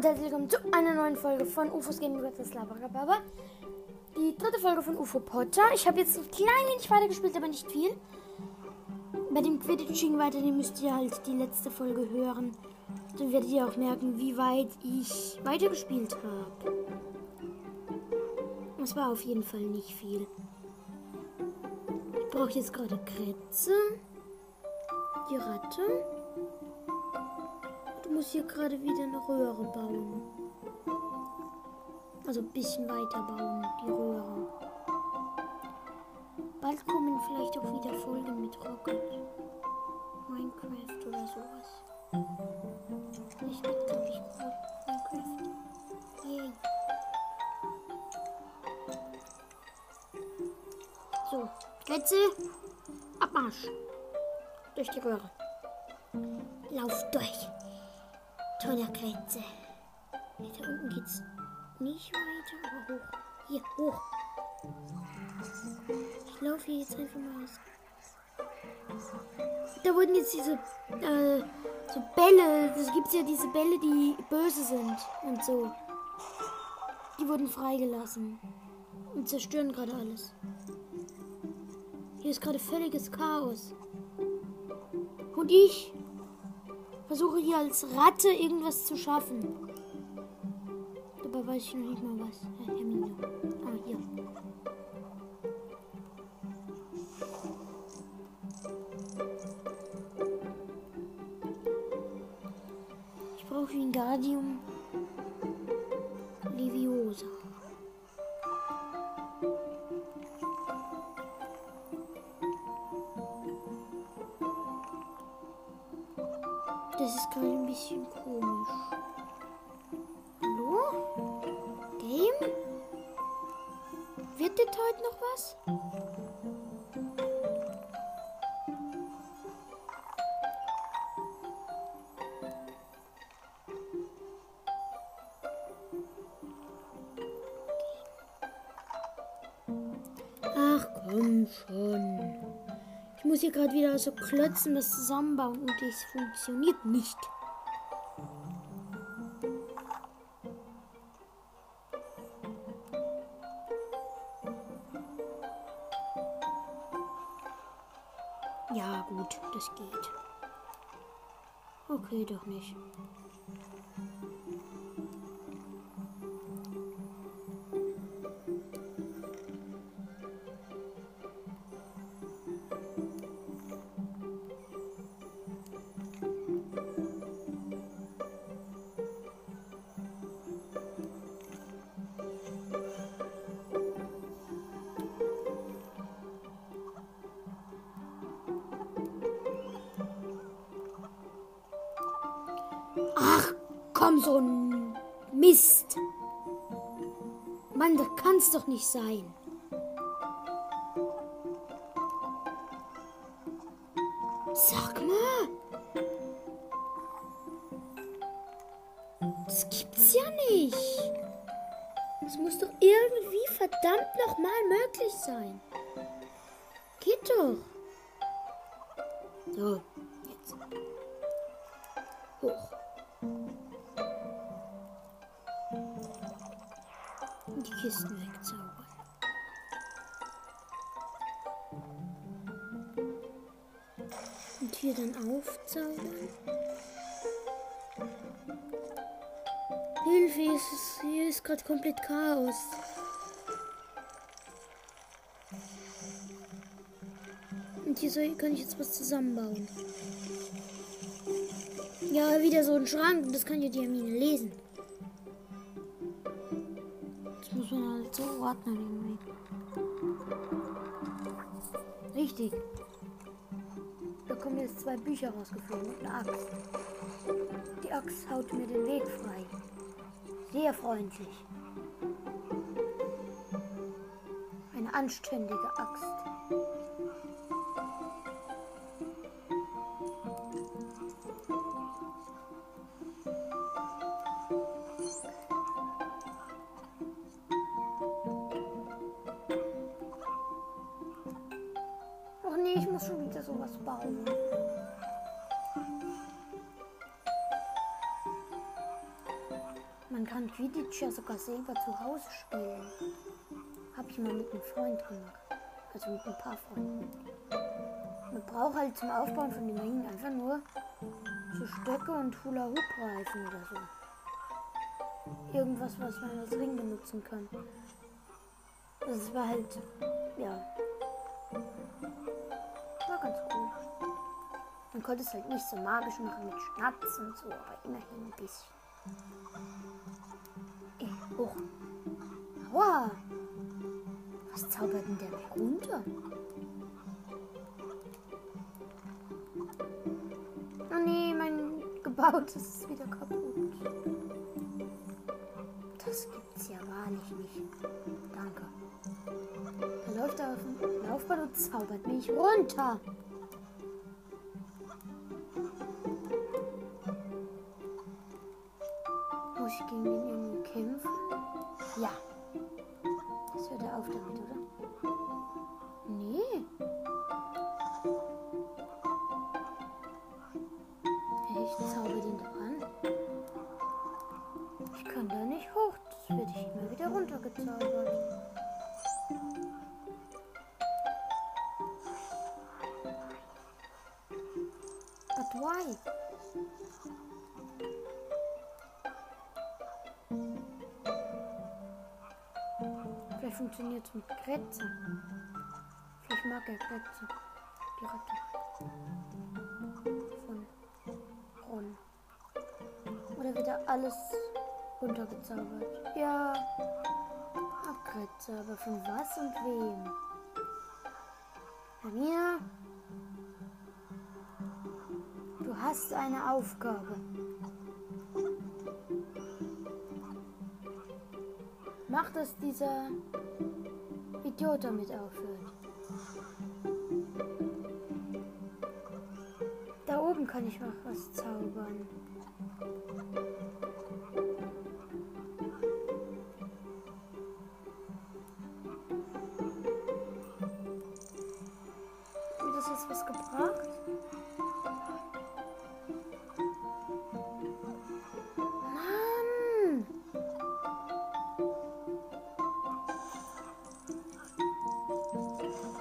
Und herzlich willkommen zu einer neuen Folge von UFOs Gaming vs. Labarababa. Die dritte Folge von UFO Potter. Ich habe jetzt ein klein wenig weitergespielt, aber nicht viel. Bei dem Quidditching weiter, den müsst ihr halt die letzte Folge hören. Dann werdet ihr auch merken, wie weit ich weitergespielt habe. Das war auf jeden Fall nicht viel. Ich brauche jetzt gerade Kretze. Die Ratte. Du musst hier gerade wieder eine Röhre bauen. Also ein bisschen weiter bauen, die Röhre. Bald kommen vielleicht auch wieder Folgen mit Rocket. Minecraft oder sowas. Ich bin, glaube ich, Minecraft. Yay. So, Plätze. Abmarsch. Durch die Röhre. Lauf durch. Toller Grenze. Da unten geht's nicht weiter, hoch. Hier, hoch. Ich laufe hier jetzt einfach mal aus. Da wurden jetzt diese äh, so Bälle, es gibt ja diese Bälle, die böse sind und so. Die wurden freigelassen und zerstören gerade alles. Hier ist gerade völliges Chaos. Und ich versuche hier als Ratte irgendwas zu schaffen. Dabei weiß ich noch nicht mal Das ist gerade ein bisschen komisch. Hallo? Game? Wird das heute noch was? Ach komm schon. Ich muss hier gerade wieder so Klötzen das zusammenbauen und es funktioniert nicht. Ja, gut, das geht. Okay, doch nicht. Komm, so ein Mist. Mann, das kann's doch nicht sein. Sag mal. Das gibt's ja nicht. Es muss doch irgendwie verdammt nochmal möglich sein. Geht doch. So, jetzt. Hoch. Und die Kisten wegzaubern. Und hier dann aufzaubern. Hilfe, hier ist, ist gerade komplett Chaos. Und hier soll, kann ich jetzt was zusammenbauen. Ja, wieder so ein Schrank. Das kann ja die Hermine lesen. Muss man halt so ordnen irgendwie. Richtig. Da kommen jetzt zwei Bücher rausgeflogen und eine Axt. Die Axt haut mir den Weg frei. Sehr freundlich. Eine anständige Axt. Sowas bauen. Man kann Quidditch ja sogar selber zu Hause spielen. Habe ich mal mit einem Freund gemacht. Also mit ein paar Freunden. Man braucht halt zum Aufbauen von den Ringen einfach nur so Stöcke und Hula Hoop Reifen oder so. Irgendwas, was man als Ring benutzen kann. Das war halt, ja. War ganz cool. Man konnte es halt nicht so magisch machen mit Schnaps und so, aber immerhin ein bisschen. Ey, hoch. Aua! Was zaubert denn der mich runter? Oh nee, mein gebautes ist wieder kaputt. Das gibt's ja wahrlich nicht. Danke. Läuft auf dem Laufband und zaubert mich runter. Muss ich gegen den irgendwie kämpfen? Ja. Das hört er auf damit, oder? Nee. Ich zauber den da an. Ich kann da nicht hoch. Das werde ich immer wieder runtergezaubert. Why? Vielleicht funktioniert es mit Grätze. Vielleicht mag er Grätze. Die Ratte. Von Ron. Oder wird da alles runtergezaubert? Ja. Mag Grätze, aber von was und wem? Bei mir. Hast eine Aufgabe. Mach, dass dieser Idiot damit aufhört. Da oben kann ich noch was zaubern.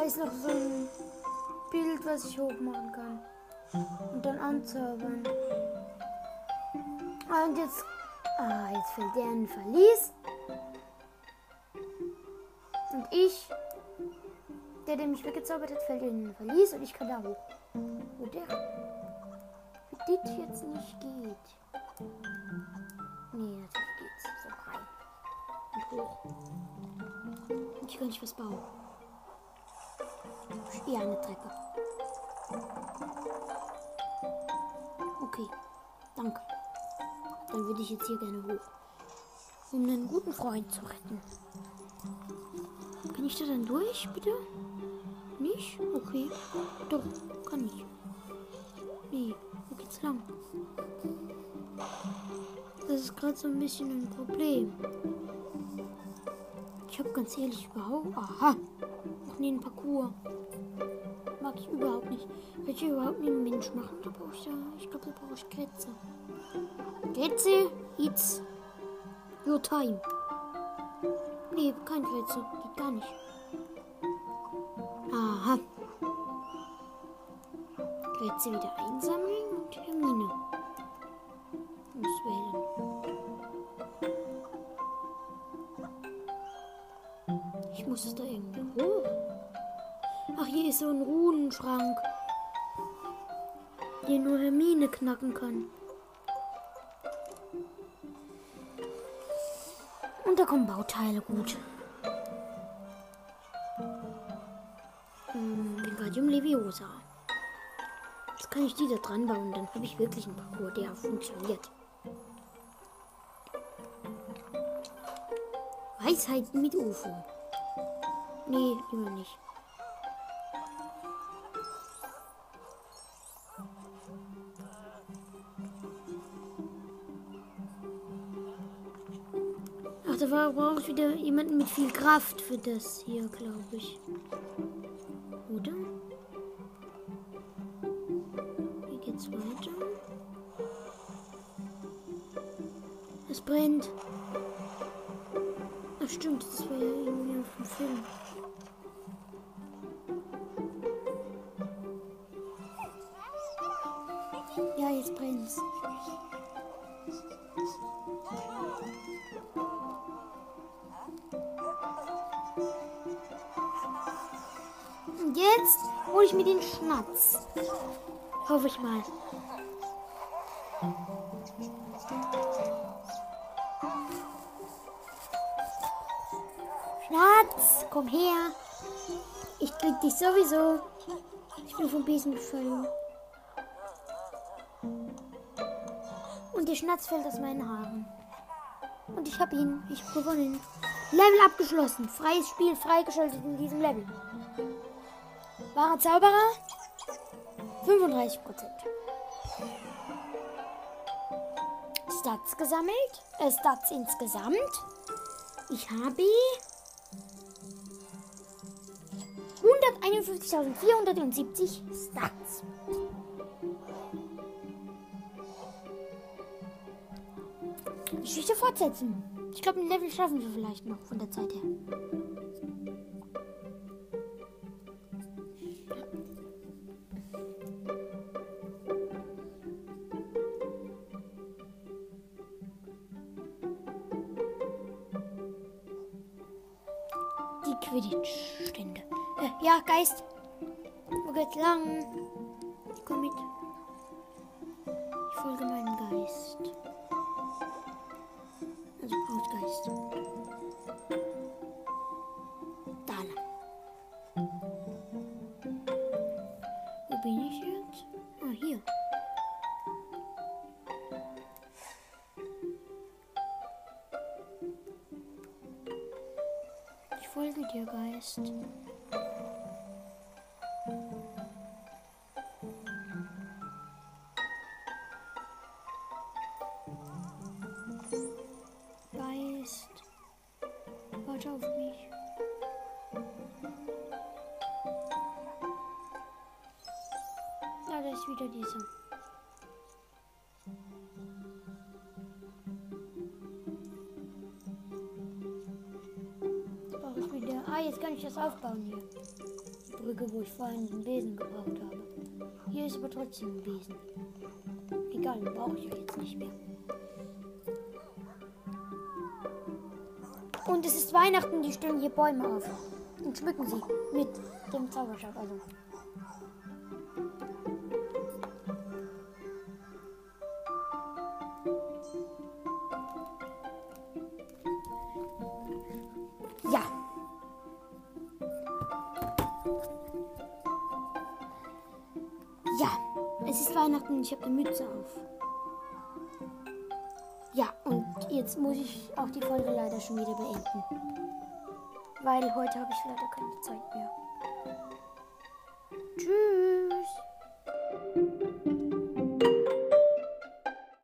Da ist noch so ein Bild, was ich hochmachen kann. Und dann anzaubern. Und jetzt. Ah, jetzt fällt der in ein Verlies. Und ich, der, der mich weggezaubert hat, fällt in ein Verlies und ich kann da hoch. Wo der? Wie das jetzt nicht geht. Nee, natürlich geht's. So rein. Und hoch. Und ich kann nicht was bauen. Eher eine Treppe. Okay, danke. Dann würde ich jetzt hier gerne hoch. Um einen guten Freund zu retten. Kann ich da dann durch, bitte? Nicht? Okay. Doch, kann ich. Nee, wo geht's lang? Das ist gerade so ein bisschen ein Problem. Ich habe ganz ehrlich überhaupt. Aha! Ach nee, ein Parcours. Mag ich überhaupt nicht. Will ich überhaupt nicht einen Mensch machen. Da brauche ich. Ich glaube, da brauche ich Kretze. Kretze, it's your time. Nee, kein Kretze. Geht gar nicht. Aha. Kretze wieder einsammeln und Hermine. So ein Runenschrank, den nur Hermine knacken kann. Und da kommen Bauteile gut. Hm, Wingardium Leviosa. Jetzt kann ich die da dran bauen, dann habe ich wirklich einen Parcours, der funktioniert. Weisheit mit UFO. Nee, lieber nicht. Brauche ich wieder jemanden mit viel Kraft für das hier, glaube ich. Oder? Wie geht's weiter? Es brennt. Ach stimmt, das war ja irgendwie auf dem Film. Ja, jetzt brennt's. Jetzt hole ich mir den Schnatz. Hoffe ich mal. Schnatz, komm her. Ich krieg dich sowieso. Ich bin vom Besen gefallen. Und der Schnatz fällt aus meinen Haaren. Und ich hab ihn. Ich hab gewonnen. Level abgeschlossen. Freies Spiel freigeschaltet in diesem Level. Wahrer Zauberer? 35 Prozent. Stats gesammelt. Äh, Stats insgesamt. Ich habe 151.470 Stats. Geschichte fortsetzen. Ich glaube, ein Level schaffen wir vielleicht noch von der Zeit her. Geist. Wo geht's lang? Komm mit. Ich folge meinem Geist. Also Hausgeist. Da lang. Wo bin ich jetzt? Ah, hier. Ich folge dir. Geist. Ist wieder wieder. Ah, jetzt kann ich das aufbauen hier. Die Brücke, wo ich vorhin den Besen gebraucht habe. Hier ist aber trotzdem ein Besen. Egal, den brauche ich ja jetzt nicht mehr. Und es ist Weihnachten, die stellen hier Bäume auf. Und schmücken sie mit dem Zauberstab. Also. Ist Weihnachten und ich habe eine Mütze auf. Ja, und jetzt muss ich auch die Folge leider schon wieder beenden. Weil heute habe ich leider keine Zeit mehr.